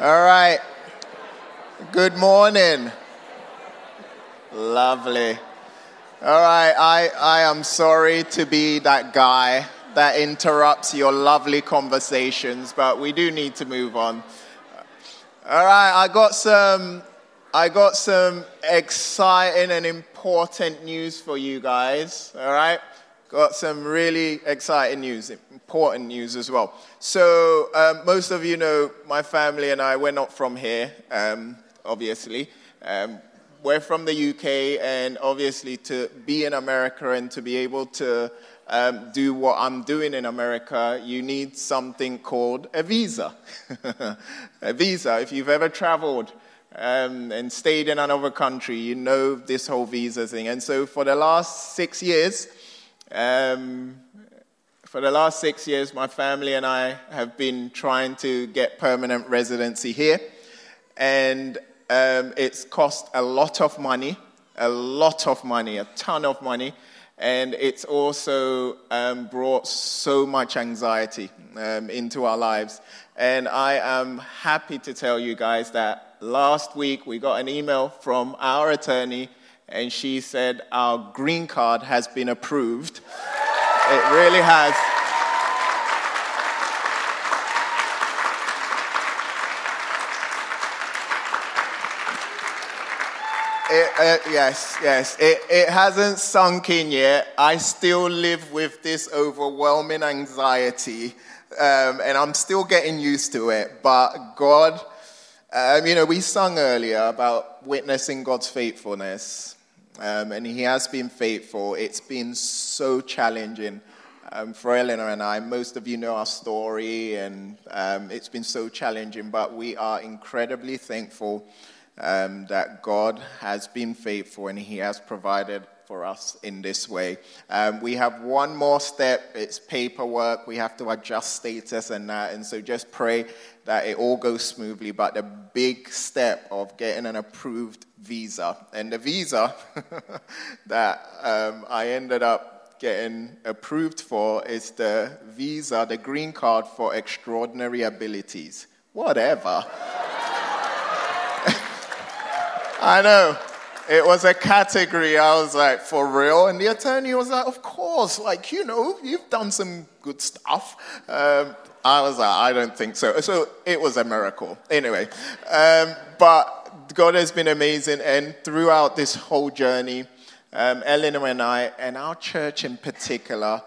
All right. Good morning. Lovely. All right. I, I am sorry to be that guy that interrupts your lovely conversations, but we do need to move on. All right. I got some. I got some exciting and important news for you guys. All right. Got some really exciting news, important news as well. So, um, most of you know my family and I, we're not from here, um, obviously. Um, we're from the UK, and obviously, to be in America and to be able to um, do what I'm doing in America, you need something called a visa. a visa, if you've ever traveled. Um, and stayed in another country, you know this whole visa thing. And so, for the last six years, um, for the last six years, my family and I have been trying to get permanent residency here. And um, it's cost a lot of money, a lot of money, a ton of money. And it's also um, brought so much anxiety um, into our lives. And I am happy to tell you guys that last week we got an email from our attorney and she said our green card has been approved. It really has. It, uh, yes, yes. It, it hasn't sunk in yet. I still live with this overwhelming anxiety, um, and I'm still getting used to it. But God, um, you know, we sung earlier about witnessing God's faithfulness. Um, and he has been faithful. It's been so challenging um, for Eleanor and I. Most of you know our story, and um, it's been so challenging, but we are incredibly thankful um, that God has been faithful and he has provided for us in this way. Um, we have one more step it's paperwork. We have to adjust status and that, and so just pray that it all goes smoothly. But the big step of getting an approved visa. And the visa that um, I ended up getting approved for is the visa, the green card for extraordinary abilities. Whatever. I know. It was a category. I was like, for real? And the attorney was like, of course. Like, you know, you've done some good stuff. Um, I was like, I don't think so. So it was a miracle. Anyway, um, but God has been amazing, and throughout this whole journey, um, Eleanor and I, and our church in particular,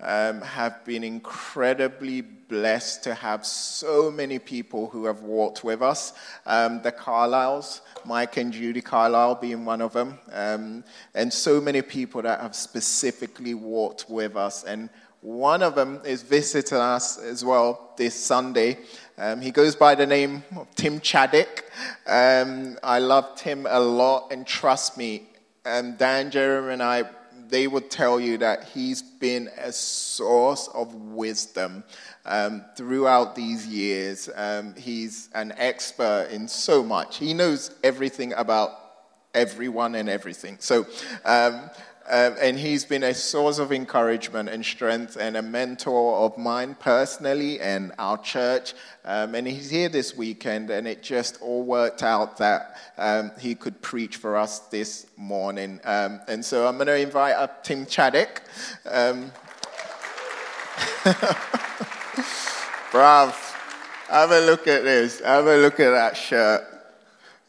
um, have been incredibly blessed to have so many people who have walked with us. Um, the Carlisles, Mike and Judy Carlisle being one of them, um, and so many people that have specifically walked with us. And one of them is visiting us as well this Sunday. Um, he goes by the name of Tim Chaddick. Um, I love Tim a lot, and trust me, um, Dan, Jeremy, and I, they would tell you that he's been a source of wisdom um, throughout these years. Um, he's an expert in so much. He knows everything about everyone and everything. So, um, um, and he's been a source of encouragement and strength and a mentor of mine personally and our church. Um, and he's here this weekend, and it just all worked out that um, he could preach for us this morning. Um, and so I'm going to invite up Tim Chaddick. Um, Brav, have a look at this. Have a look at that shirt.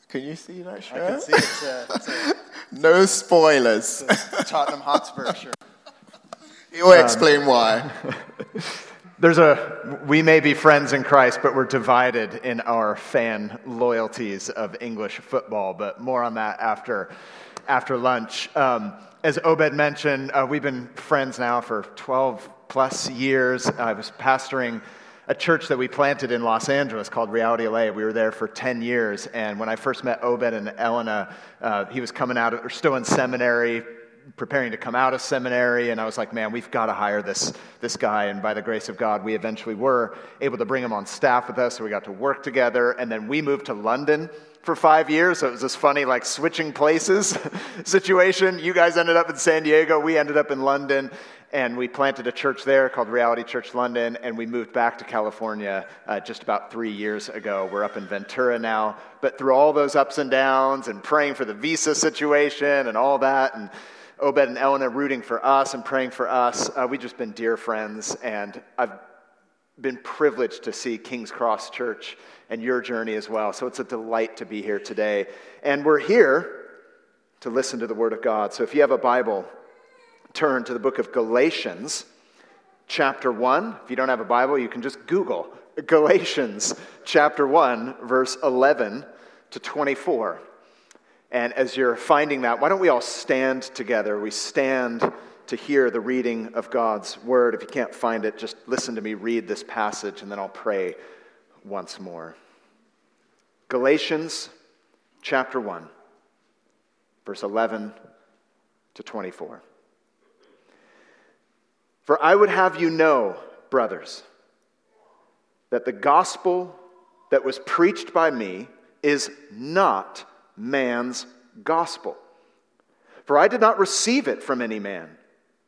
Can you see that shirt? I can see it's a no spoilers. Tottenham Hotspur shirt. You'll explain um, why. There's a, we may be friends in Christ, but we're divided in our fan loyalties of English football, but more on that after, after lunch. Um, as Obed mentioned, uh, we've been friends now for 12 plus years. I was pastoring a church that we planted in Los Angeles called Reality LA. We were there for 10 years. And when I first met Obed and Elena, uh, he was coming out, or still in seminary, preparing to come out of seminary. And I was like, man, we've got to hire this, this guy. And by the grace of God, we eventually were able to bring him on staff with us. So we got to work together. And then we moved to London for five years. So it was this funny, like, switching places situation. You guys ended up in San Diego, we ended up in London and we planted a church there called Reality Church London, and we moved back to California uh, just about three years ago. We're up in Ventura now, but through all those ups and downs and praying for the visa situation and all that, and Obed and Elena rooting for us and praying for us, uh, we've just been dear friends, and I've been privileged to see King's Cross Church and your journey as well. So it's a delight to be here today. And we're here to listen to the Word of God. So if you have a Bible, turn to the book of Galatians, chapter 1. If you don't have a Bible, you can just Google Galatians, chapter 1, verse 11 to 24. And as you're finding that, why don't we all stand together? We stand to hear the reading of God's word. If you can't find it, just listen to me read this passage and then I'll pray once more. Galatians chapter 1, verse 11 to 24. For I would have you know, brothers, that the gospel that was preached by me is not man's gospel. For I did not receive it from any man,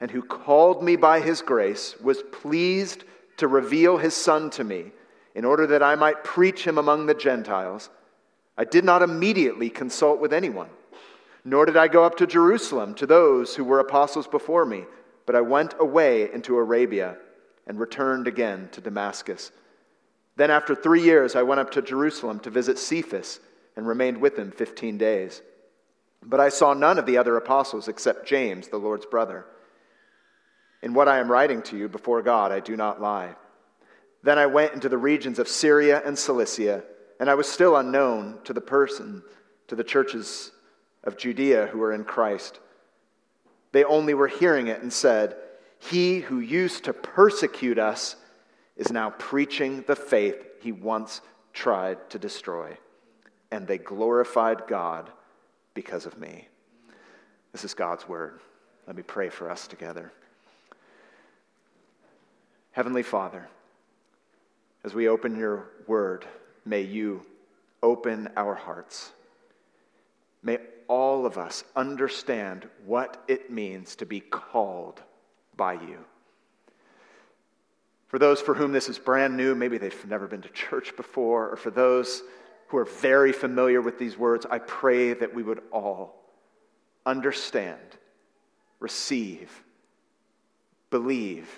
and who called me by his grace, was pleased to reveal his Son to me, in order that I might preach him among the Gentiles, I did not immediately consult with anyone, nor did I go up to Jerusalem to those who were apostles before me but I went away into Arabia and returned again to Damascus. Then, after three years, I went up to Jerusalem to visit Cephas and remained with him 15 days. But I saw none of the other apostles except James, the Lord's brother. In what I am writing to you before God, I do not lie. Then I went into the regions of Syria and Cilicia, and I was still unknown to the person, to the churches of Judea who were in Christ. They only were hearing it and said, He who used to persecute us is now preaching the faith he once tried to destroy. And they glorified God because of me. This is God's word. Let me pray for us together. Heavenly Father, as we open your word, may you open our hearts. May all of us understand what it means to be called by you. For those for whom this is brand new, maybe they've never been to church before, or for those who are very familiar with these words, I pray that we would all understand, receive, believe,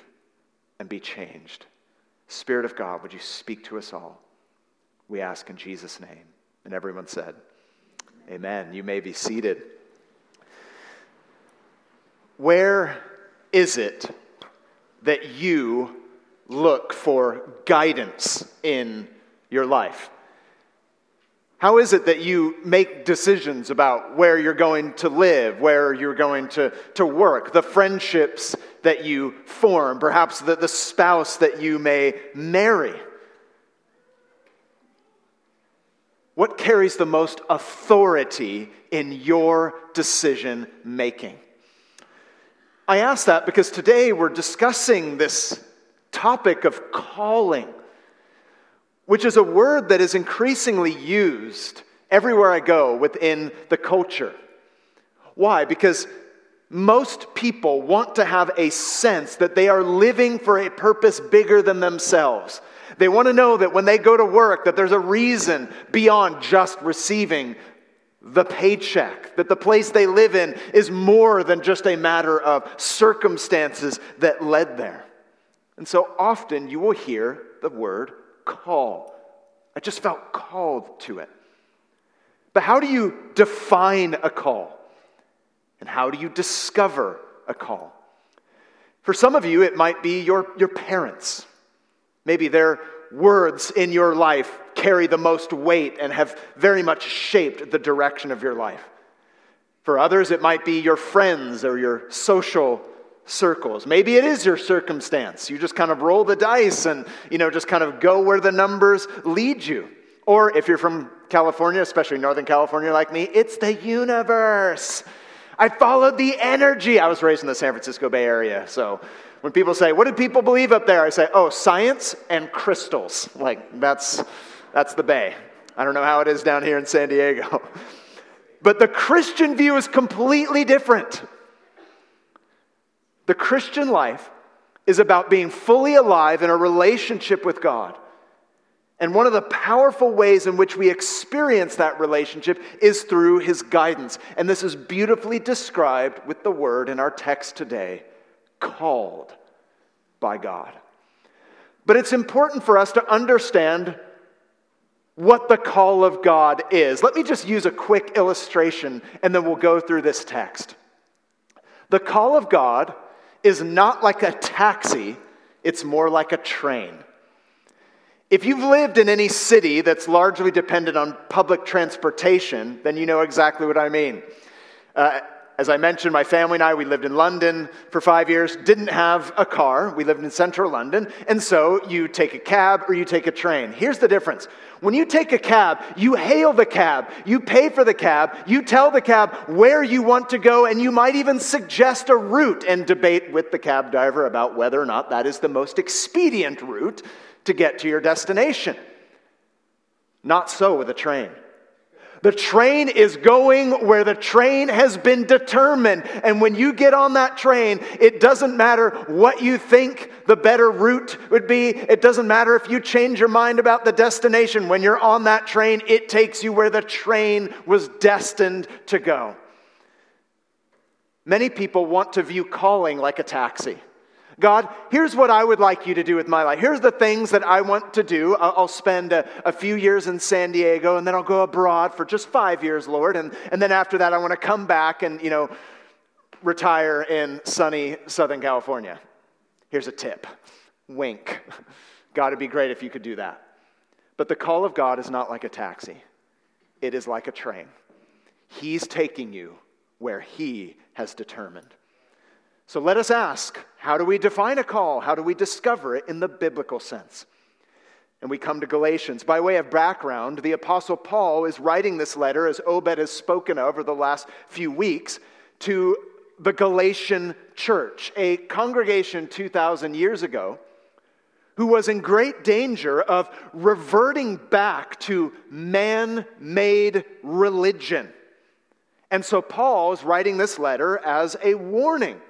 and be changed. Spirit of God, would you speak to us all? We ask in Jesus' name. And everyone said, Amen. You may be seated. Where is it that you look for guidance in your life? How is it that you make decisions about where you're going to live, where you're going to, to work, the friendships that you form, perhaps the, the spouse that you may marry? What carries the most authority in your decision making? I ask that because today we're discussing this topic of calling, which is a word that is increasingly used everywhere I go within the culture. Why? Because most people want to have a sense that they are living for a purpose bigger than themselves. They want to know that when they go to work that there's a reason beyond just receiving the paycheck, that the place they live in is more than just a matter of circumstances that led there. And so often you will hear the word call. I just felt called to it. But how do you define a call? And how do you discover a call? For some of you, it might be your, your parents. Maybe their words in your life carry the most weight and have very much shaped the direction of your life. For others, it might be your friends or your social circles. Maybe it is your circumstance. You just kind of roll the dice and, you know, just kind of go where the numbers lead you. Or if you're from California, especially Northern California like me, it's the universe. I followed the energy. I was raised in the San Francisco Bay Area, so when people say, "What did people believe up there?" I say, "Oh, science and crystals." Like that's that's the Bay. I don't know how it is down here in San Diego. But the Christian view is completely different. The Christian life is about being fully alive in a relationship with God. And one of the powerful ways in which we experience that relationship is through his guidance. And this is beautifully described with the word in our text today called by God. But it's important for us to understand what the call of God is. Let me just use a quick illustration and then we'll go through this text. The call of God is not like a taxi, it's more like a train. If you've lived in any city that's largely dependent on public transportation, then you know exactly what I mean. Uh, as I mentioned, my family and I, we lived in London for five years, didn't have a car. We lived in central London. And so you take a cab or you take a train. Here's the difference. When you take a cab, you hail the cab, you pay for the cab, you tell the cab where you want to go, and you might even suggest a route and debate with the cab driver about whether or not that is the most expedient route to get to your destination. Not so with a train. The train is going where the train has been determined. And when you get on that train, it doesn't matter what you think the better route would be. It doesn't matter if you change your mind about the destination. When you're on that train, it takes you where the train was destined to go. Many people want to view calling like a taxi. God, here's what I would like you to do with my life. Here's the things that I want to do. I'll spend a, a, few years in San Diego and then I'll go abroad for just five years, Lord. And, and then after that, I want to come back and, you know, retire in sunny Southern California. Here's a tip wink. God, it'd be great if you could do that. But the call of God is not like a taxi, it is like a train. He's taking you where He has determined. So let us ask how do we define a call? How do we discover it in the biblical sense? And we come to Galatians. By way of background, the Apostle Paul is writing this letter, as Obed has spoken of over the last few weeks, to the Galatian church, a congregation 2,000 years ago who was in great danger of reverting back to man made religion. And so Paul is writing this letter as a warning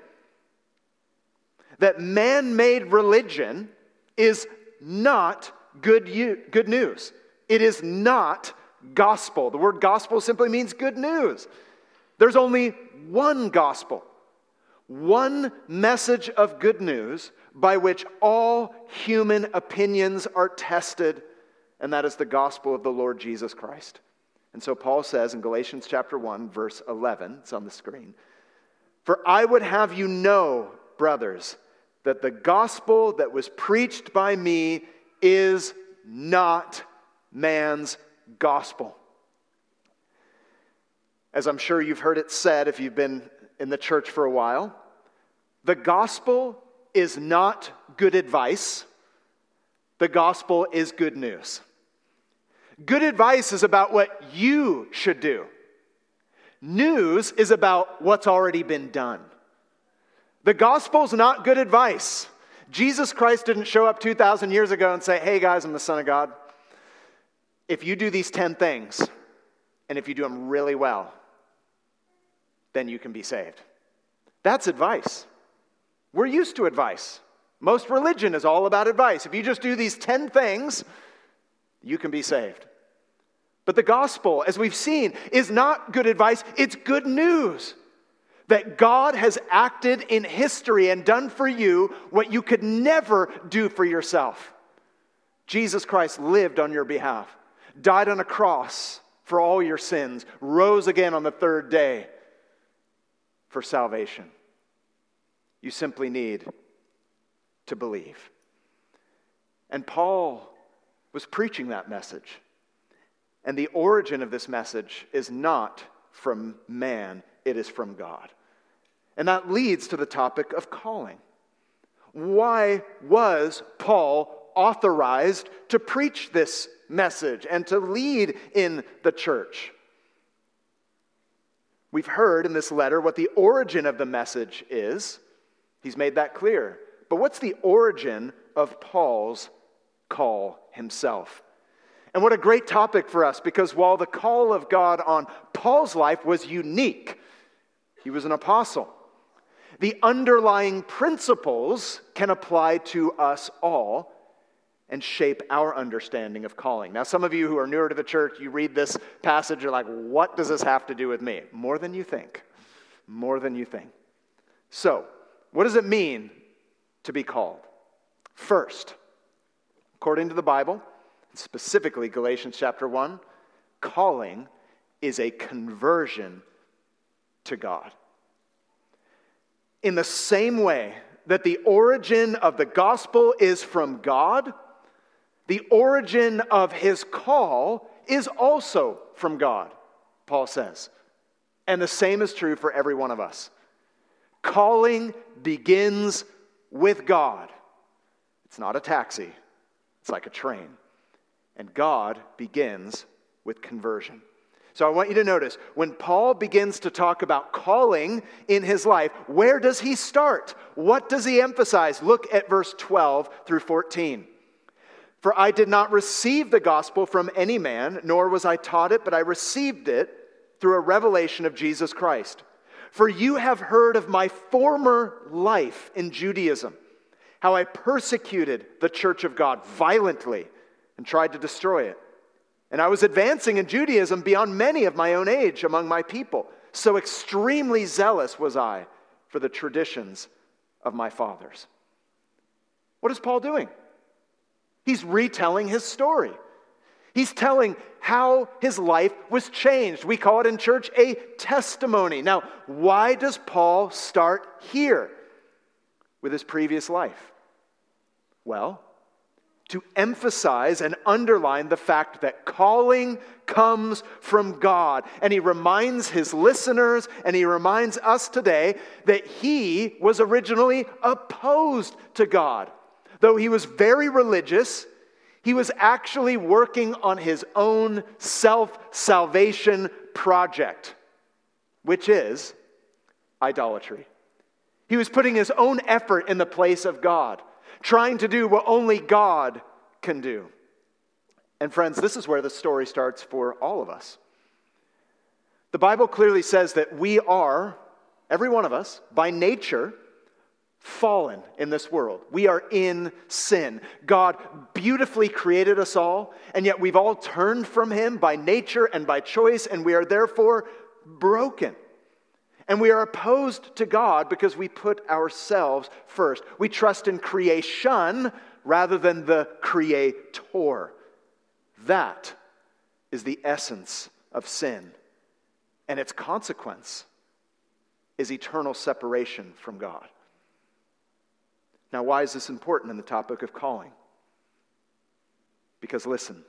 that man made religion is not good, good news. It is not gospel. The word gospel simply means good news. There's only one gospel, one message of good news by which all human opinions are tested, and that is the gospel of the Lord Jesus Christ. And so Paul says in Galatians chapter 1, verse 11, it's on the screen For I would have you know, brothers, that the gospel that was preached by me is not man's gospel. As I'm sure you've heard it said if you've been in the church for a while, the gospel is not good advice, the gospel is good news. Good advice is about what you should do. News is about what's already been done. The gospel's not good advice. Jesus Christ didn't show up 2,000 years ago and say, Hey guys, I'm the Son of God. If you do these 10 things, and if you do them really well, then you can be saved. That's advice. We're used to advice. Most religion is all about advice. If you just do these 10 things, you can be saved. But the gospel, as we've seen, is not good advice, it's good news that God has acted in history and done for you what you could never do for yourself. Jesus Christ lived on your behalf, died on a cross for all your sins, rose again on the third day for salvation. You simply need to believe. And Paul was preaching that message. And the origin of this message is not from man, it is from God. And that leads to the topic of calling. Why was Paul authorized to preach this message and to lead in the church? We've heard in this letter what the origin of the message is. He's made that clear. But what's the origin of Paul's call himself? And what a great topic for us because while the call of God on Paul's life was unique, he was an apostle. The underlying principles can apply to us all and shape our understanding of calling. Now, some of you who are newer to the church, you read this passage, you're like, what does this have to do with me? More than you think. More than you think. So, what does it mean to be called? First, according to the Bible, specifically Galatians chapter 1, calling is a conversion to God. In the same way that the origin of the gospel is from God, the origin of his call is also from God, Paul says. And the same is true for every one of us. Calling begins with God. It's not a taxi, it's like a train. And God begins with conversion. So I want you to notice when Paul begins to talk about calling in his life, where does he start? What does he emphasize? Look at verse 12 through 14. For I did not receive the gospel from any man, nor was I taught it, but I received it through a revelation of Jesus Christ. For you have heard of my former life in Judaism, how I persecuted the church of God violently and tried to destroy it. And I was advancing in Judaism beyond many of my own age among my people. So extremely zealous was I for the traditions of my fathers. What is Paul doing? He's retelling his story. He's telling how his life was changed. We call it in church a testimony. Now, why does Paul start here with his previous life? Well, to emphasize and underline the fact that calling comes from God. And he reminds his listeners and he reminds us today that he was originally opposed to God. Though he was very religious, he was actually working on his own self salvation project, which is idolatry. He was putting his own effort in the place of God trying to do what only God can do. And friends, this is where the story starts for all of us. The Bible clearly says that we are, every one of us, by nature, fallen in this world. We are in sin. God beautifully created us all, and yet we've all turned from Him by nature and by choice, and we are therefore broken. And we are opposed to God because we put ourselves first. We trust in creation rather than the creator. That is the essence of sin. And its consequence is eternal separation from God. Now, why is this important in the topic of calling? Because listen,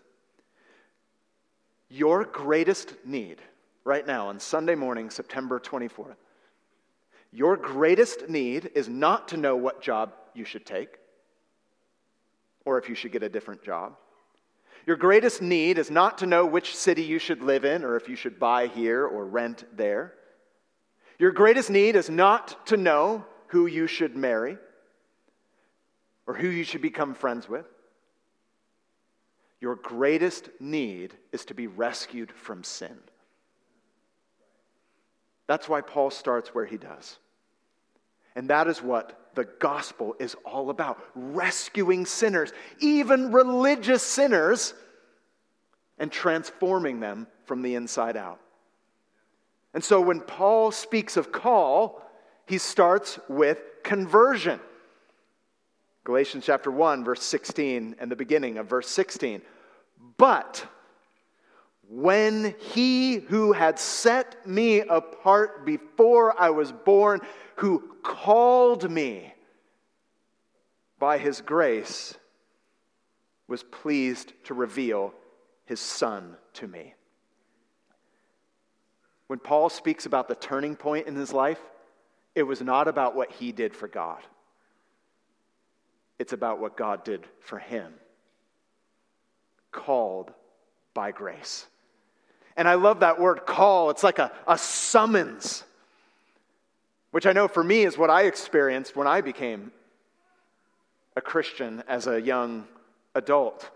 your greatest need right now on Sunday morning, September 24th. Your greatest need is not to know what job you should take or if you should get a different job. Your greatest need is not to know which city you should live in or if you should buy here or rent there. Your greatest need is not to know who you should marry or who you should become friends with. Your greatest need is to be rescued from sin. That's why Paul starts where he does. And that is what the gospel is all about rescuing sinners, even religious sinners, and transforming them from the inside out. And so when Paul speaks of call, he starts with conversion. Galatians chapter 1, verse 16, and the beginning of verse 16. But when he who had set me apart before I was born, who called me by his grace, was pleased to reveal his son to me. When Paul speaks about the turning point in his life, it was not about what he did for God, it's about what God did for him. Called by grace. And I love that word call. It's like a, a summons, which I know for me is what I experienced when I became a Christian as a young adult.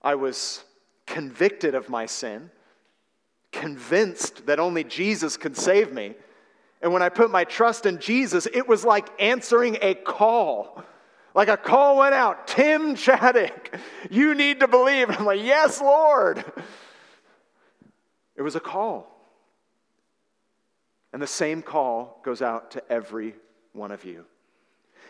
I was convicted of my sin, convinced that only Jesus could save me. And when I put my trust in Jesus, it was like answering a call. Like a call went out, Tim Chaddick, you need to believe. I'm like, yes, Lord. It was a call. And the same call goes out to every one of you.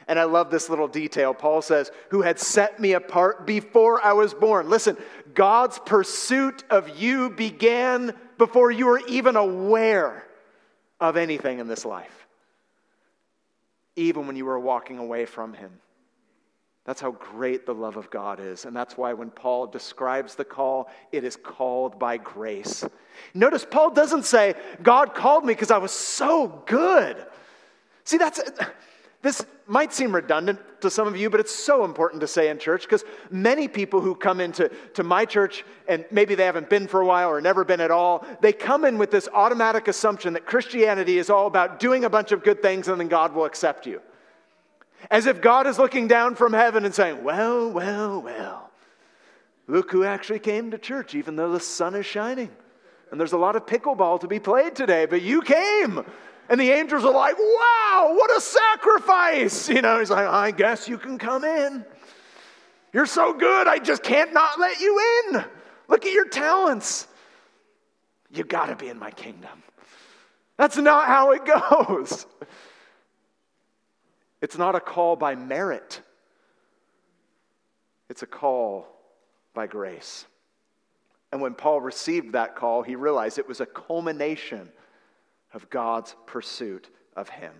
And I love this little detail. Paul says, Who had set me apart before I was born. Listen, God's pursuit of you began before you were even aware of anything in this life, even when you were walking away from Him. That's how great the love of God is. And that's why when Paul describes the call, it is called by grace. Notice Paul doesn't say, God called me because I was so good. See, that's this might seem redundant to some of you, but it's so important to say in church because many people who come into to my church and maybe they haven't been for a while or never been at all, they come in with this automatic assumption that Christianity is all about doing a bunch of good things and then God will accept you. As if God is looking down from heaven and saying, Well, well, well, look who actually came to church, even though the sun is shining. And there's a lot of pickleball to be played today, but you came. And the angels are like, wow, what a sacrifice. You know, he's like, I guess you can come in. You're so good, I just can't not let you in. Look at your talents. You got to be in my kingdom. That's not how it goes. It's not a call by merit, it's a call by grace. And when Paul received that call, he realized it was a culmination of God's pursuit of him.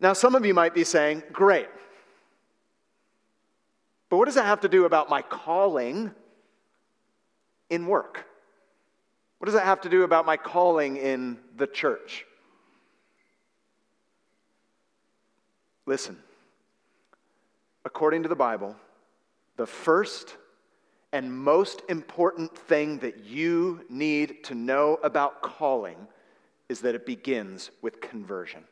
Now, some of you might be saying, great. But what does that have to do about my calling in work? What does that have to do about my calling in the church? Listen, according to the Bible, the first and most important thing that you need to know about calling is that it begins with conversion.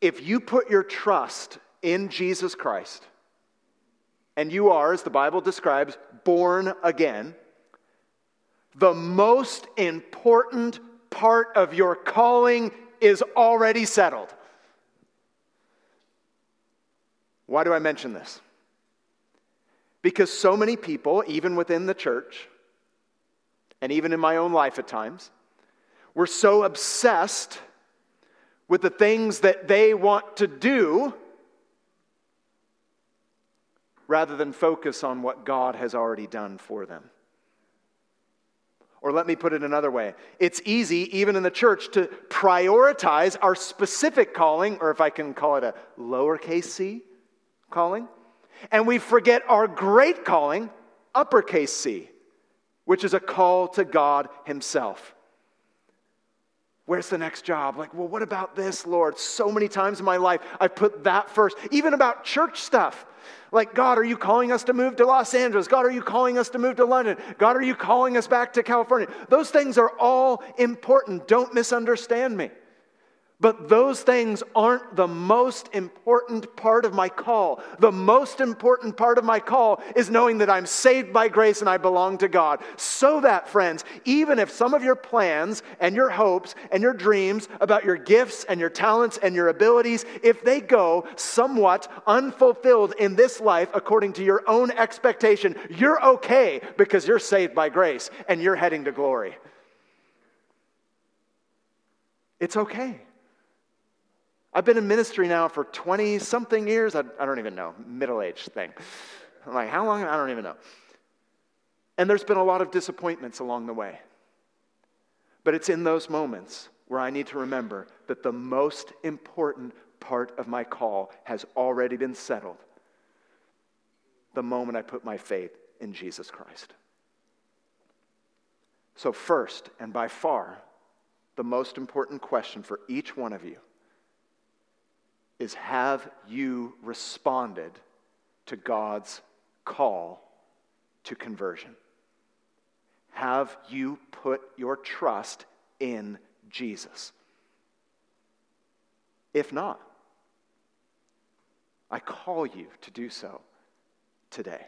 If you put your trust in Jesus Christ, and you are, as the Bible describes, born again, the most important part of your calling is already settled. Why do I mention this? Because so many people, even within the church, and even in my own life at times, were so obsessed with the things that they want to do rather than focus on what God has already done for them. Or let me put it another way it's easy, even in the church, to prioritize our specific calling, or if I can call it a lowercase c calling, and we forget our great calling, uppercase C, which is a call to God Himself. Where's the next job? Like, well, what about this, Lord? So many times in my life, I've put that first, even about church stuff. Like, God, are you calling us to move to Los Angeles? God, are you calling us to move to London? God, are you calling us back to California? Those things are all important. Don't misunderstand me. But those things aren't the most important part of my call. The most important part of my call is knowing that I'm saved by grace and I belong to God. So that, friends, even if some of your plans and your hopes and your dreams about your gifts and your talents and your abilities, if they go somewhat unfulfilled in this life according to your own expectation, you're okay because you're saved by grace and you're heading to glory. It's okay. I've been in ministry now for 20 something years. I, I don't even know, middle age thing. I'm like, how long? I don't even know. And there's been a lot of disappointments along the way. But it's in those moments where I need to remember that the most important part of my call has already been settled the moment I put my faith in Jesus Christ. So, first and by far, the most important question for each one of you is Have you responded to God's call to conversion? Have you put your trust in Jesus? If not, I call you to do so today.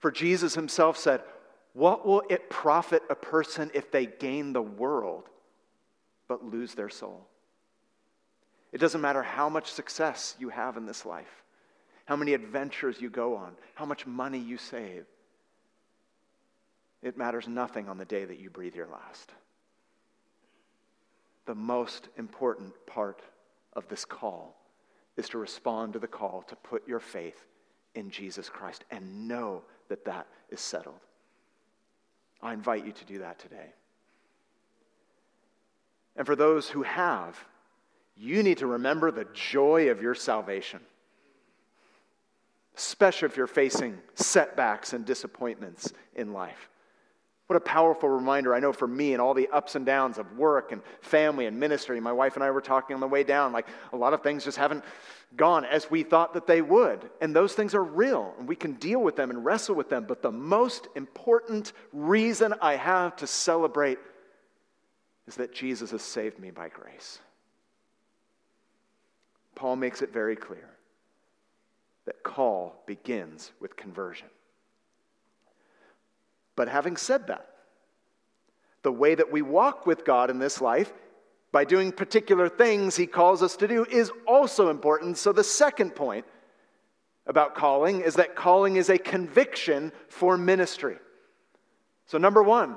For Jesus himself said, What will it profit a person if they gain the world but lose their soul? It doesn't matter how much success you have in this life, how many adventures you go on, how much money you save. It matters nothing on the day that you breathe your last. The most important part of this call is to respond to the call to put your faith in Jesus Christ and know that that is settled. I invite you to do that today. And for those who have, you need to remember the joy of your salvation, especially if you're facing setbacks and disappointments in life. What a powerful reminder. I know for me and all the ups and downs of work and family and ministry, my wife and I were talking on the way down, like a lot of things just haven't gone as we thought that they would. And those things are real, and we can deal with them and wrestle with them. But the most important reason I have to celebrate is that Jesus has saved me by grace. Paul makes it very clear that call begins with conversion. But having said that, the way that we walk with God in this life, by doing particular things He calls us to do, is also important. So, the second point about calling is that calling is a conviction for ministry. So, number one,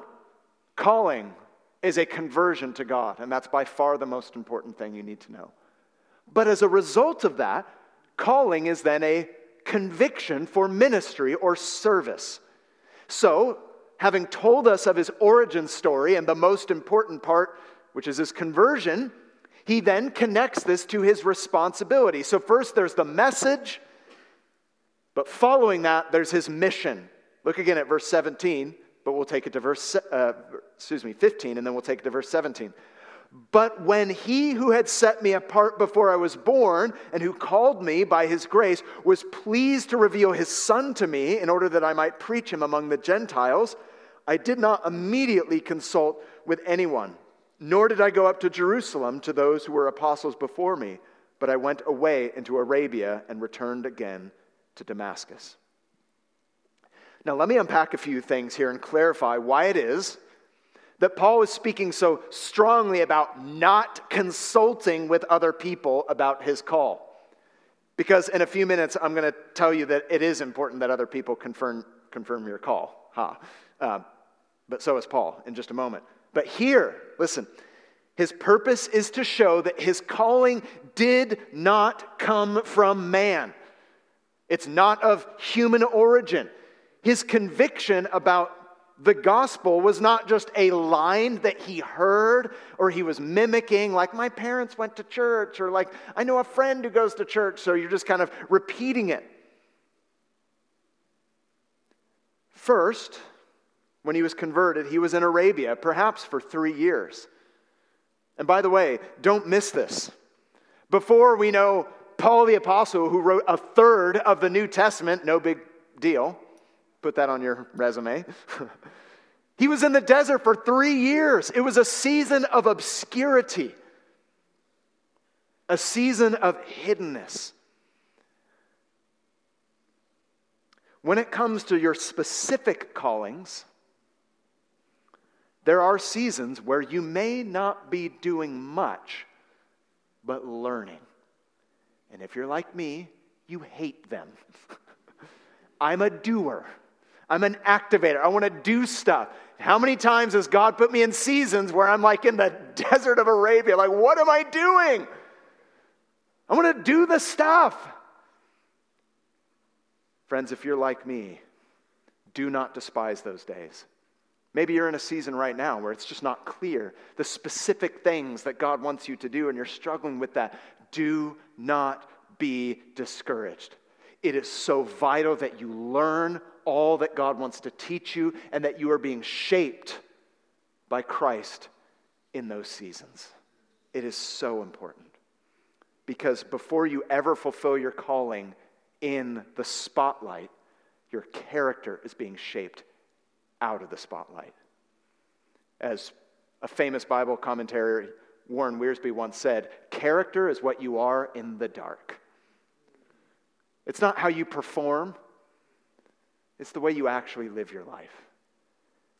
calling is a conversion to God, and that's by far the most important thing you need to know. But as a result of that, calling is then a conviction for ministry or service. So, having told us of his origin story and the most important part, which is his conversion, he then connects this to his responsibility. So, first there's the message, but following that, there's his mission. Look again at verse 17, but we'll take it to verse, uh, excuse me, 15, and then we'll take it to verse 17. But when he who had set me apart before I was born and who called me by his grace was pleased to reveal his son to me in order that I might preach him among the Gentiles, I did not immediately consult with anyone, nor did I go up to Jerusalem to those who were apostles before me, but I went away into Arabia and returned again to Damascus. Now, let me unpack a few things here and clarify why it is that Paul is speaking so strongly about not consulting with other people about his call. Because in a few minutes, I'm going to tell you that it is important that other people confirm, confirm your call. Ha. Uh, but so is Paul in just a moment. But here, listen, his purpose is to show that his calling did not come from man, it's not of human origin. His conviction about the gospel was not just a line that he heard or he was mimicking, like my parents went to church, or like I know a friend who goes to church, so you're just kind of repeating it. First, when he was converted, he was in Arabia, perhaps for three years. And by the way, don't miss this. Before we know Paul the Apostle, who wrote a third of the New Testament, no big deal. Put that on your resume. he was in the desert for three years. It was a season of obscurity, a season of hiddenness. When it comes to your specific callings, there are seasons where you may not be doing much, but learning. And if you're like me, you hate them. I'm a doer. I'm an activator. I want to do stuff. How many times has God put me in seasons where I'm like in the desert of Arabia? Like, what am I doing? I want to do the stuff. Friends, if you're like me, do not despise those days. Maybe you're in a season right now where it's just not clear the specific things that God wants you to do and you're struggling with that. Do not be discouraged. It is so vital that you learn all that God wants to teach you and that you are being shaped by Christ in those seasons. It is so important. Because before you ever fulfill your calling in the spotlight, your character is being shaped out of the spotlight. As a famous Bible commentary, Warren Wiersbe once said, character is what you are in the dark. It's not how you perform, it's the way you actually live your life.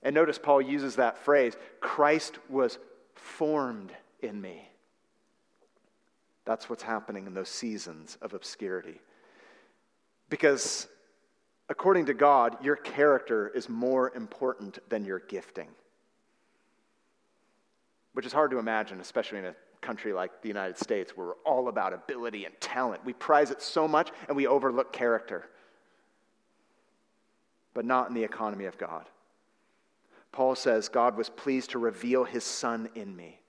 And notice Paul uses that phrase Christ was formed in me. That's what's happening in those seasons of obscurity. Because according to God, your character is more important than your gifting. Which is hard to imagine, especially in a country like the United States where we're all about ability and talent. We prize it so much and we overlook character. But not in the economy of God. Paul says, God was pleased to reveal his son in me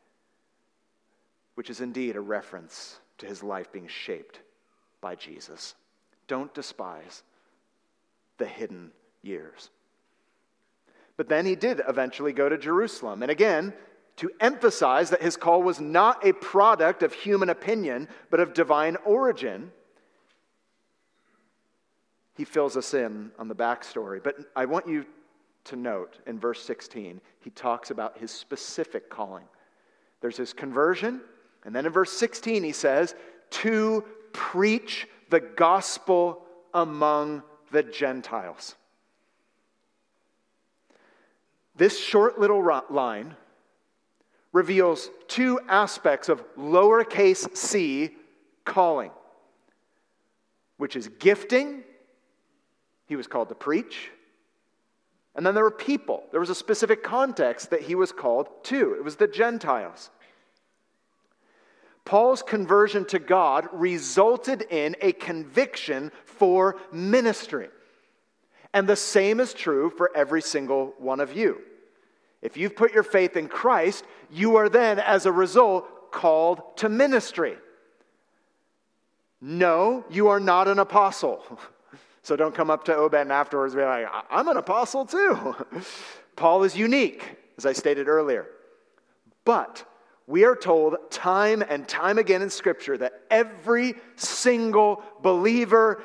which is indeed a reference to his life being shaped by Jesus. Don't despise the hidden years. But then he did eventually go to Jerusalem. And again, to emphasize that his call was not a product of human opinion, but of divine origin, he fills us in on the backstory. But I want you to note in verse 16, he talks about his specific calling. There's his conversion, and then in verse 16, he says, to preach the gospel among the Gentiles. This short little line reveals two aspects of lowercase c calling, which is gifting. He was called to preach. And then there were people. There was a specific context that he was called to. It was the Gentiles. Paul's conversion to God resulted in a conviction for ministry. And the same is true for every single one of you. If you've put your faith in Christ, you are then, as a result, called to ministry. No, you are not an apostle. So don't come up to Obed afterwards and be like, I'm an apostle too. Paul is unique, as I stated earlier. But we are told time and time again in Scripture that every single believer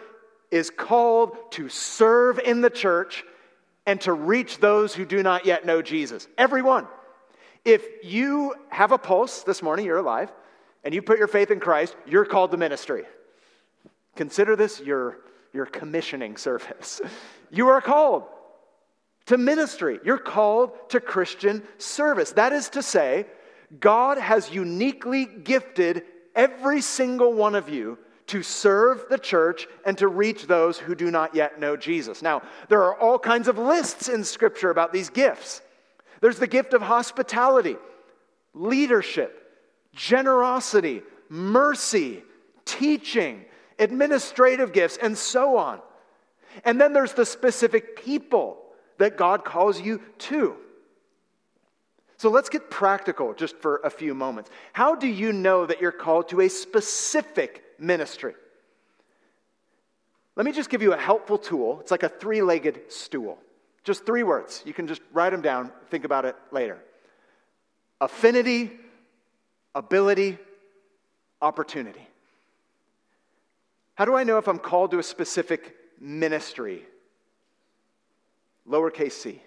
is called to serve in the church and to reach those who do not yet know Jesus. Everyone. If you have a pulse this morning, you're alive, and you put your faith in Christ, you're called to ministry. Consider this your, your commissioning service. You are called to ministry, you're called to Christian service. That is to say, God has uniquely gifted every single one of you to serve the church and to reach those who do not yet know Jesus. Now, there are all kinds of lists in Scripture about these gifts. There's the gift of hospitality, leadership, generosity, mercy, teaching, administrative gifts, and so on. And then there's the specific people that God calls you to. So let's get practical just for a few moments. How do you know that you're called to a specific ministry? Let me just give you a helpful tool. It's like a three legged stool. Just three words. You can just write them down, think about it later affinity, ability, opportunity. How do I know if I'm called to a specific ministry? Lowercase c.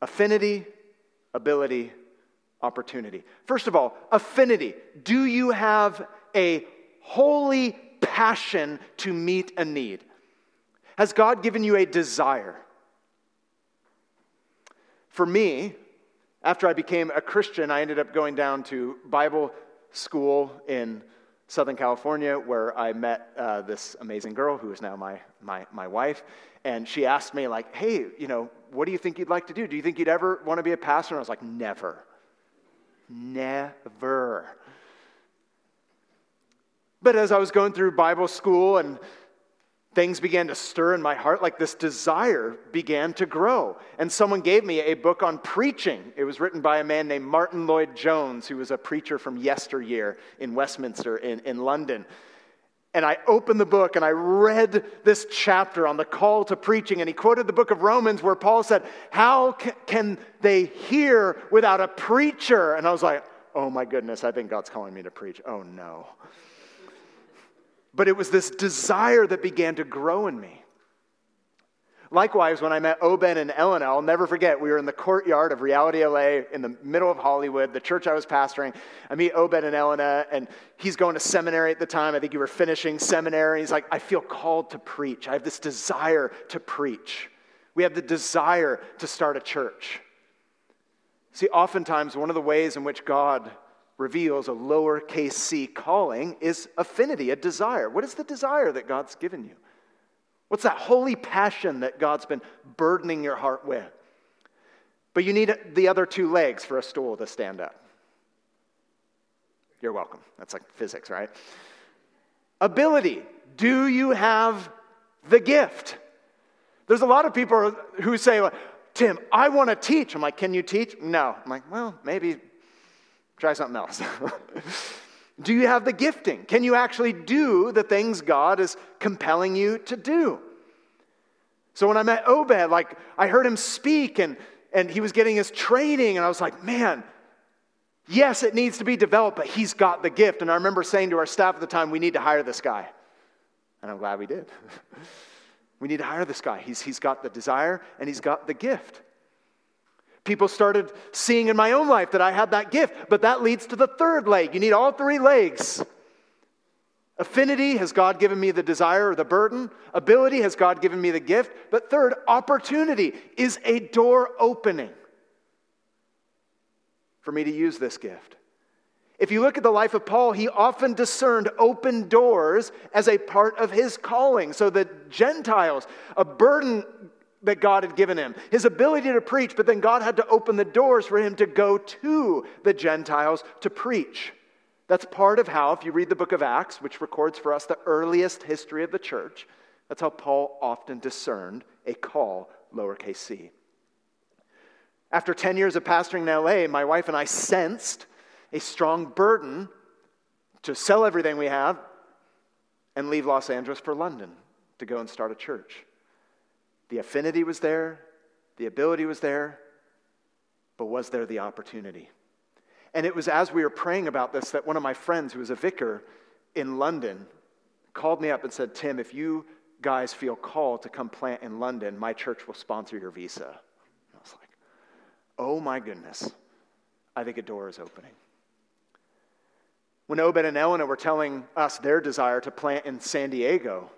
Affinity, ability, opportunity. First of all, affinity. Do you have a holy passion to meet a need? Has God given you a desire? For me, after I became a Christian, I ended up going down to Bible school in Southern California, where I met uh, this amazing girl who is now my, my, my wife. And she asked me, like, hey, you know, what do you think you'd like to do? Do you think you'd ever want to be a pastor? And I was like, never. Never. But as I was going through Bible school and things began to stir in my heart, like this desire began to grow. And someone gave me a book on preaching. It was written by a man named Martyn Lloyd-Jones, who was a preacher from yesteryear in Westminster in, in London. And I opened the book and I read this chapter on the call to preaching. And he quoted the book of Romans where Paul said, How can they hear without a preacher? And I was like, Oh my goodness, I think God's calling me to preach. Oh no. But it was this desire that began to grow in me. Likewise, when I met Obed and Elena, I'll never forget, we were in the courtyard of Reality LA in the middle of Hollywood, the church I was pastoring. I meet Obed and Elena, and he's going to seminary at the time. I think you were finishing seminary. He's like, I feel called to preach. I have this desire to preach. We have the desire to start a church. See, oftentimes, one of the ways in which God reveals a lowercase c calling is affinity, a desire. What is the desire that God's given you? What's that holy passion that God's been burdening your heart with? But you need the other two legs for a stool to stand up. You're welcome. That's like physics, right? Ability. Do you have the gift? There's a lot of people who say, Tim, I want to teach. I'm like, can you teach? No. I'm like, well, maybe Try something else. do you have the gifting? Can you actually do the things God is compelling you to do? So when I met Obed, like I heard him speak and, and he was getting his training, and I was like, man, yes, it needs to be developed, but he's got the gift. And I remember saying to our staff at the time, we need to hire this guy. And I'm glad we did. we need to hire this guy. He's, he's got the desire and he's got the gift. People started seeing in my own life that I had that gift, but that leads to the third leg. You need all three legs. Affinity has God given me the desire or the burden. Ability has God given me the gift. But third, opportunity is a door opening for me to use this gift. If you look at the life of Paul, he often discerned open doors as a part of his calling. So the Gentiles, a burden that God had given him, his ability to preach, but then God had to open the doors for him to go to the Gentiles to preach. That's part of how, if you read the book of Acts, which records for us the earliest history of the church, that's how Paul often discerned a call, lowercase c. After 10 years of pastoring in LA, my wife and I sensed a strong burden to sell everything we have and leave Los Angeles for London to go and start a church. The affinity was there, the ability was there, but was there the opportunity? And it was as we were praying about this that one of my friends, who was a vicar in London, called me up and said, Tim, if you guys feel called to come plant in London, my church will sponsor your visa. I was like, oh my goodness, I think a door is opening. When Obed and Elena were telling us their desire to plant in San Diego,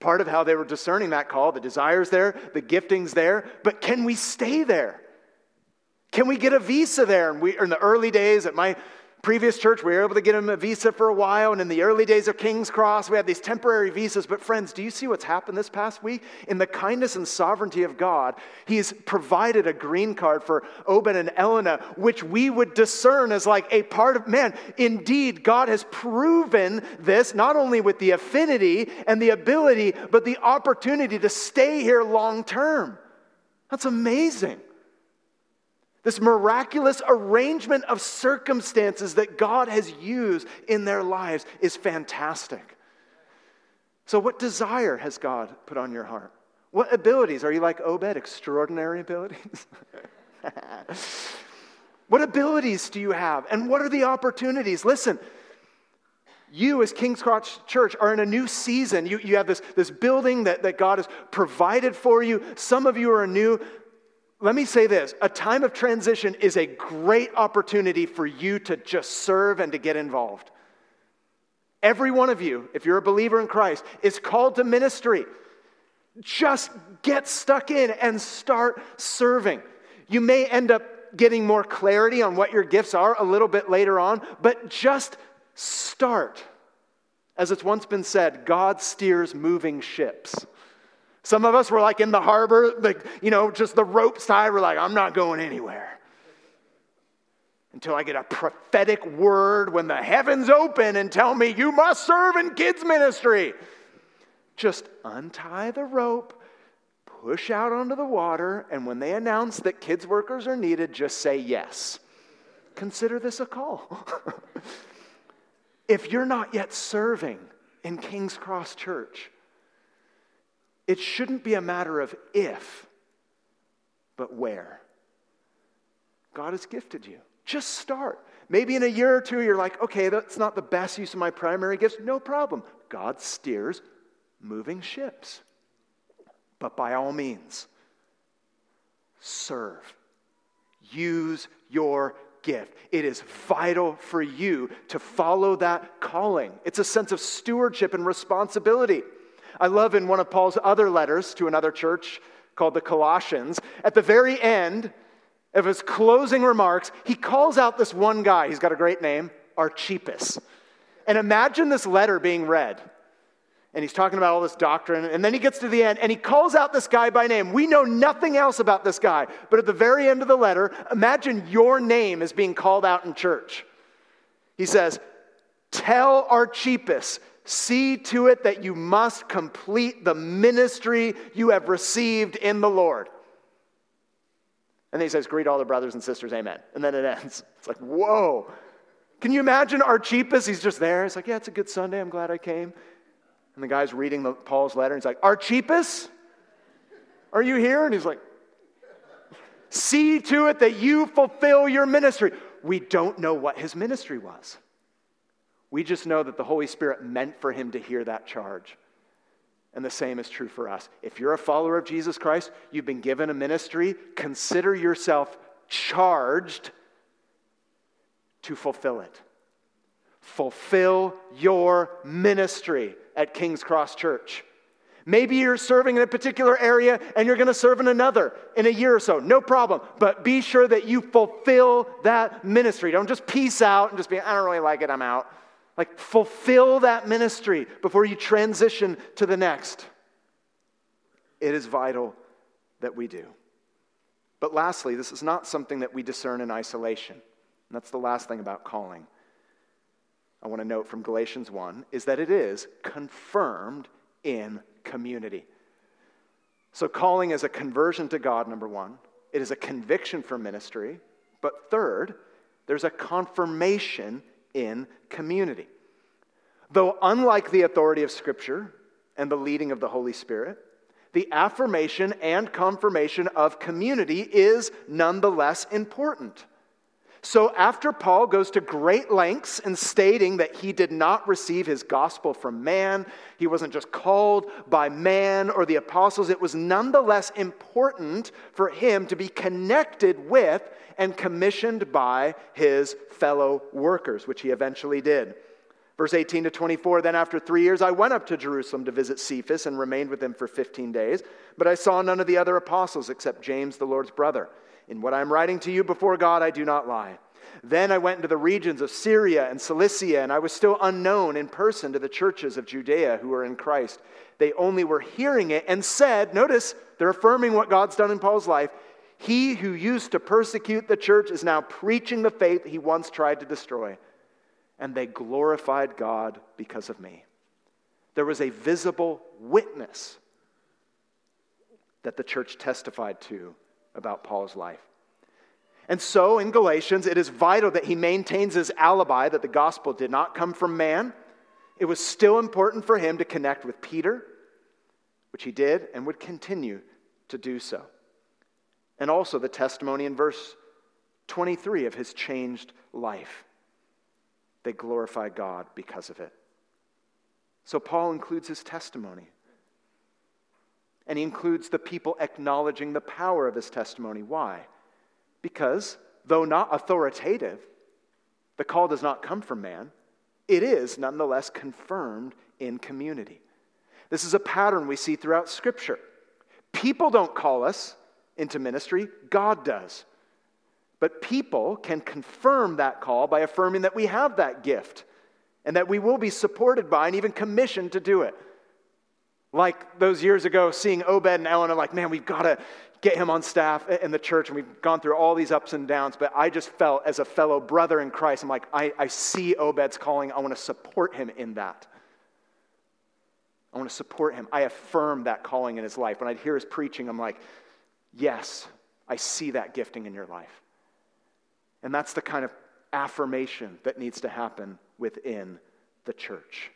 Part of how they were discerning that call, the desire's there, the gifting's there, but can we stay there? Can we get a visa there? And we, in the early days at my previous church, we were able to get him a visa for a while. And in the early days of King's Cross, we had these temporary visas. But, friends, do you see what's happened this past week? In the kindness and sovereignty of God, He's provided a green card for Obed and Elena, which we would discern as like a part of man. Indeed, God has proven this not only with the affinity and the ability, but the opportunity to stay here long term. That's amazing. This miraculous arrangement of circumstances that God has used in their lives is fantastic. So, what desire has God put on your heart? What abilities? Are you like Obed, extraordinary abilities? what abilities do you have? And what are the opportunities? Listen, you as King's Cross Church are in a new season. You, you have this, this building that, that God has provided for you. Some of you are new let me say this a time of transition is a great opportunity for you to just serve and to get involved. Every one of you, if you're a believer in Christ, is called to ministry. Just get stuck in and start serving. You may end up getting more clarity on what your gifts are a little bit later on, but just start. As it's once been said, God steers moving ships. Some of us were like in the harbor, like, you know, just the ropes tied. We're like, I'm not going anywhere. Until I get a prophetic word when the heavens open and tell me, you must serve in kids' ministry. Just untie the rope, push out onto the water, and when they announce that kids' workers are needed, just say yes. Consider this a call. if you're not yet serving in King's Cross Church, it shouldn't be a matter of if, but where. God has gifted you. Just start. Maybe in a year or two, you're like, okay, that's not the best use of my primary gifts. No problem. God steers moving ships. But by all means, serve. Use your gift. It is vital for you to follow that calling. It's a sense of stewardship and responsibility. I love in one of Paul's other letters to another church called the Colossians, at the very end of his closing remarks, he calls out this one guy. He's got a great name, Archippus. And imagine this letter being read and he's talking about all this doctrine. And then he gets to the end and he calls out this guy by name. We know nothing else about this guy. But at the very end of the letter, imagine your name is being called out in church. He says, Tell Archippus, see to it that you must complete the ministry you have received in the Lord. And then he says, Greet all the brothers and sisters, amen. And then it ends. It's like, whoa. Can you imagine Archippus? He's just there. He's like, Yeah, it's a good Sunday. I'm glad I came. And the guy's reading the, Paul's letter, and he's like, Archippus, are you here? And he's like, See to it that you fulfill your ministry. We don't know what his ministry was. We just know that the Holy Spirit meant for him to hear that charge. And the same is true for us. If you're a follower of Jesus Christ, you've been given a ministry, consider yourself charged to fulfill it. Fulfill your ministry at King's Cross Church. Maybe you're serving in a particular area and you're going to serve in another in a year or so. No problem. But be sure that you fulfill that ministry. Don't just peace out and just be, I don't really like it, I'm out. Like, fulfill that ministry before you transition to the next. It is vital that we do. But lastly, this is not something that we discern in isolation. And that's the last thing about calling. I want to note from Galatians 1 is that it is confirmed in community. So, calling is a conversion to God, number one. It is a conviction for ministry. But third, there's a confirmation in community. Though, unlike the authority of Scripture and the leading of the Holy Spirit, the affirmation and confirmation of community is nonetheless important. So, after Paul goes to great lengths in stating that he did not receive his gospel from man, he wasn't just called by man or the apostles, it was nonetheless important for him to be connected with and commissioned by his fellow workers, which he eventually did. Verse 18 to 24 Then after three years, I went up to Jerusalem to visit Cephas and remained with him for 15 days. But I saw none of the other apostles except James, the Lord's brother. In what I'm writing to you before God, I do not lie. Then I went into the regions of Syria and Cilicia, and I was still unknown in person to the churches of Judea who were in Christ. They only were hearing it and said, notice, they're affirming what God's done in Paul's life. He who used to persecute the church is now preaching the faith he once tried to destroy. And they glorified God because of me. There was a visible witness that the church testified to about Paul's life. And so in Galatians, it is vital that he maintains his alibi that the gospel did not come from man. It was still important for him to connect with Peter, which he did and would continue to do so. And also the testimony in verse 23 of his changed life. They glorify God because of it. So Paul includes his testimony. And he includes the people acknowledging the power of his testimony. Why? Because, though not authoritative, the call does not come from man, it is nonetheless confirmed in community. This is a pattern we see throughout Scripture. People don't call us into ministry, God does. But people can confirm that call by affirming that we have that gift and that we will be supported by and even commissioned to do it. Like those years ago, seeing Obed and Ellen, I'm like, man, we've got to get him on staff in the church. And we've gone through all these ups and downs. But I just felt as a fellow brother in Christ, I'm like, I, I see Obed's calling. I want to support him in that. I want to support him. I affirm that calling in his life. When I'd hear his preaching, I'm like, yes, I see that gifting in your life. And that's the kind of affirmation that needs to happen within the church.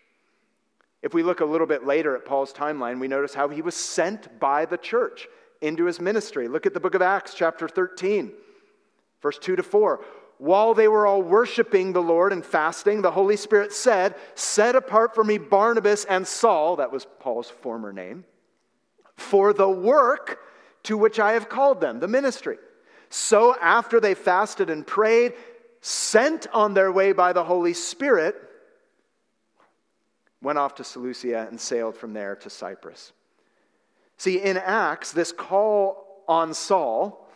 If we look a little bit later at Paul's timeline, we notice how he was sent by the church into his ministry. Look at the book of Acts, chapter 13, verse 2 to 4. While they were all worshiping the Lord and fasting, the Holy Spirit said, Set apart for me Barnabas and Saul, that was Paul's former name, for the work to which I have called them, the ministry. So after they fasted and prayed, sent on their way by the Holy Spirit, went off to Seleucia and sailed from there to Cyprus. See, in Acts, this call on Saul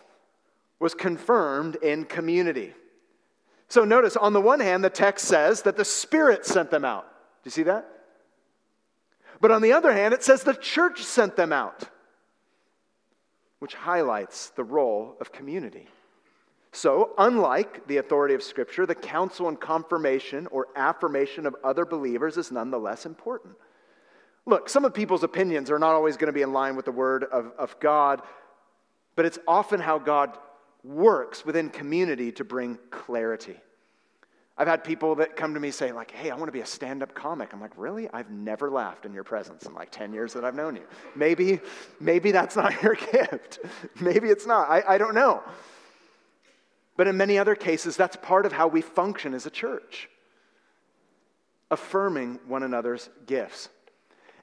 was confirmed in community. So notice, on the one hand, the text says that the Spirit sent them out. Do you see that? But on the other hand, it says the church sent them out, which highlights the role of community. So, unlike the authority of Scripture, the counsel and confirmation or affirmation of other believers is nonetheless important. Look, some of people's opinions are not always going to be in line with the Word of, of God, but it's often how God works within community to bring clarity. I've had people that come to me say, like, hey, I want to be a stand up comic. I'm like, really? I've never laughed in your presence in like 10 years that I've known you. Maybe, maybe that's not your gift. maybe it's not. I, I don't know. But in many other cases, that's part of how we function as a church, affirming one another's gifts.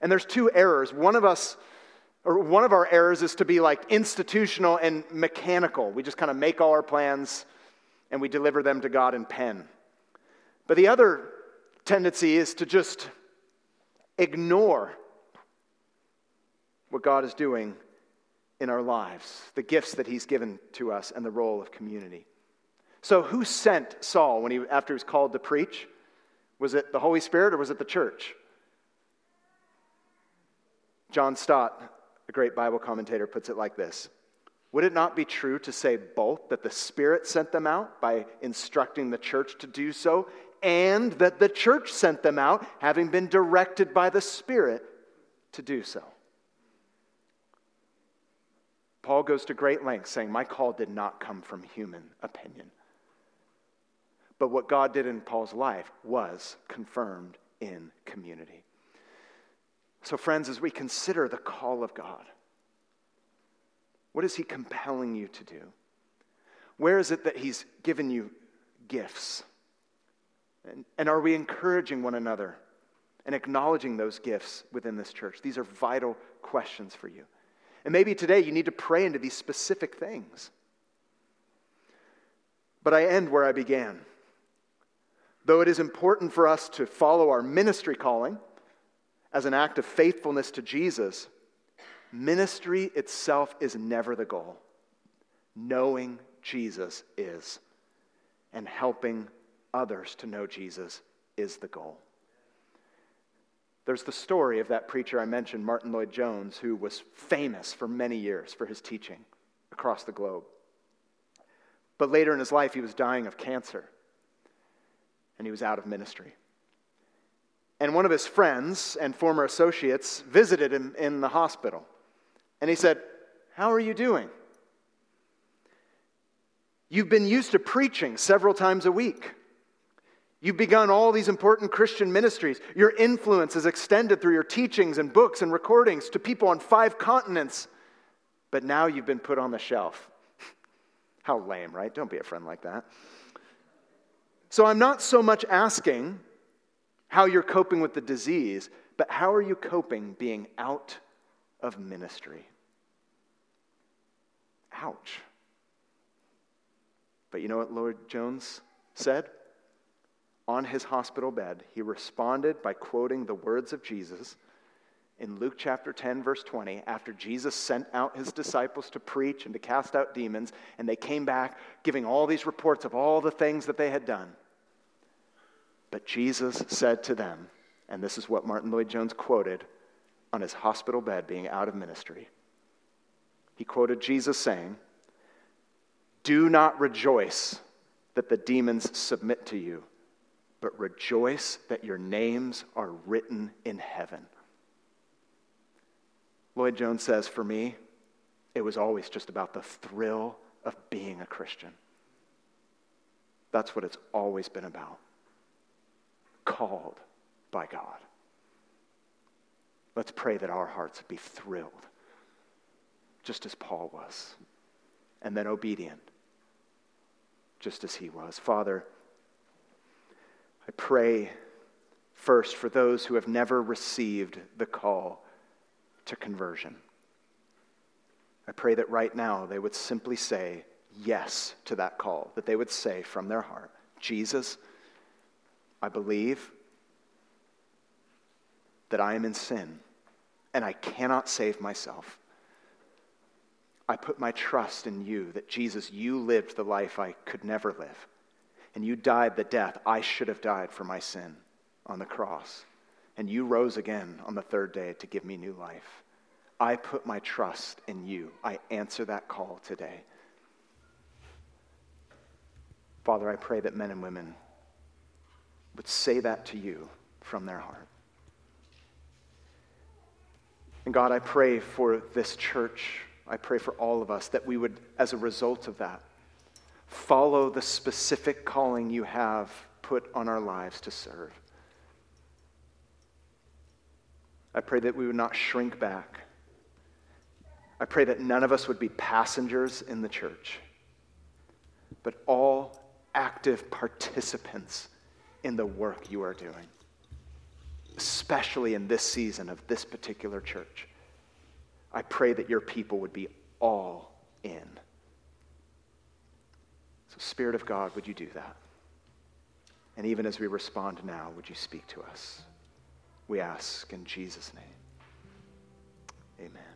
And there's two errors. One of us, or one of our errors is to be like institutional and mechanical. We just kind of make all our plans and we deliver them to God in pen. But the other tendency is to just ignore what God is doing in our lives, the gifts that He's given to us, and the role of community. So, who sent Saul when he, after he was called to preach? Was it the Holy Spirit or was it the church? John Stott, a great Bible commentator, puts it like this Would it not be true to say both that the Spirit sent them out by instructing the church to do so, and that the church sent them out having been directed by the Spirit to do so? Paul goes to great lengths saying, My call did not come from human opinion. But what God did in Paul's life was confirmed in community. So, friends, as we consider the call of God, what is He compelling you to do? Where is it that He's given you gifts? And, and are we encouraging one another and acknowledging those gifts within this church? These are vital questions for you. And maybe today you need to pray into these specific things. But I end where I began. Though it is important for us to follow our ministry calling as an act of faithfulness to Jesus, ministry itself is never the goal. Knowing Jesus is, and helping others to know Jesus is the goal. There's the story of that preacher I mentioned, Martyn Lloyd-Jones, who was famous for many years for his teaching across the globe. But later in his life, he was dying of cancer and he was out of ministry. And one of his friends and former associates visited him in the hospital. And he said, How are you doing? You've been used to preaching several times a week. You've begun all these important Christian ministries. Your influence is extended through your teachings and books and recordings to people on five continents. But now you've been put on the shelf. How lame, right? Don't be a friend like that. So I'm not so much asking how you're coping with the disease, but how are you coping being out of ministry? Ouch. But you know what Lloyd-Jones said? On his hospital bed, he responded by quoting the words of Jesus in Luke chapter 10, verse 20, after Jesus sent out his disciples to preach and to cast out demons, and they came back giving all these reports of all the things that they had done. But Jesus said to them, and this is what Martyn Lloyd-Jones quoted on his hospital bed being out of ministry. He quoted Jesus saying, Do not rejoice that the demons submit to you, but rejoice that your names are written in heaven. Lloyd Jones says, For me, it was always just about the thrill of being a Christian. That's what it's always been about. Called by God. Let's pray that our hearts be thrilled, just as Paul was, and then obedient, just as he was. Father, I pray first for those who have never received the call to conversion. I pray that right now they would simply say yes to that call, that they would say from their heart, Jesus, I believe that I am in sin and I cannot save myself. I put my trust in you, that Jesus, you lived the life I could never live, and you died the death I should have died for my sin on the cross, and you rose again on the third day to give me new life. I put my trust in you. I answer that call today. Father, I pray that men and women would say that to you from their heart. And God, I pray for this church. I pray for all of us that we would, as a result of that, follow the specific calling you have put on our lives to serve. I pray that we would not shrink back. I pray that none of us would be passengers in the church, but all active participants in the work you are doing especially in this season of this particular church. I pray that your people would be all in. So, Spirit of God, would you do that? And even as we respond now, would you speak to us? We ask in Jesus' name. Amen.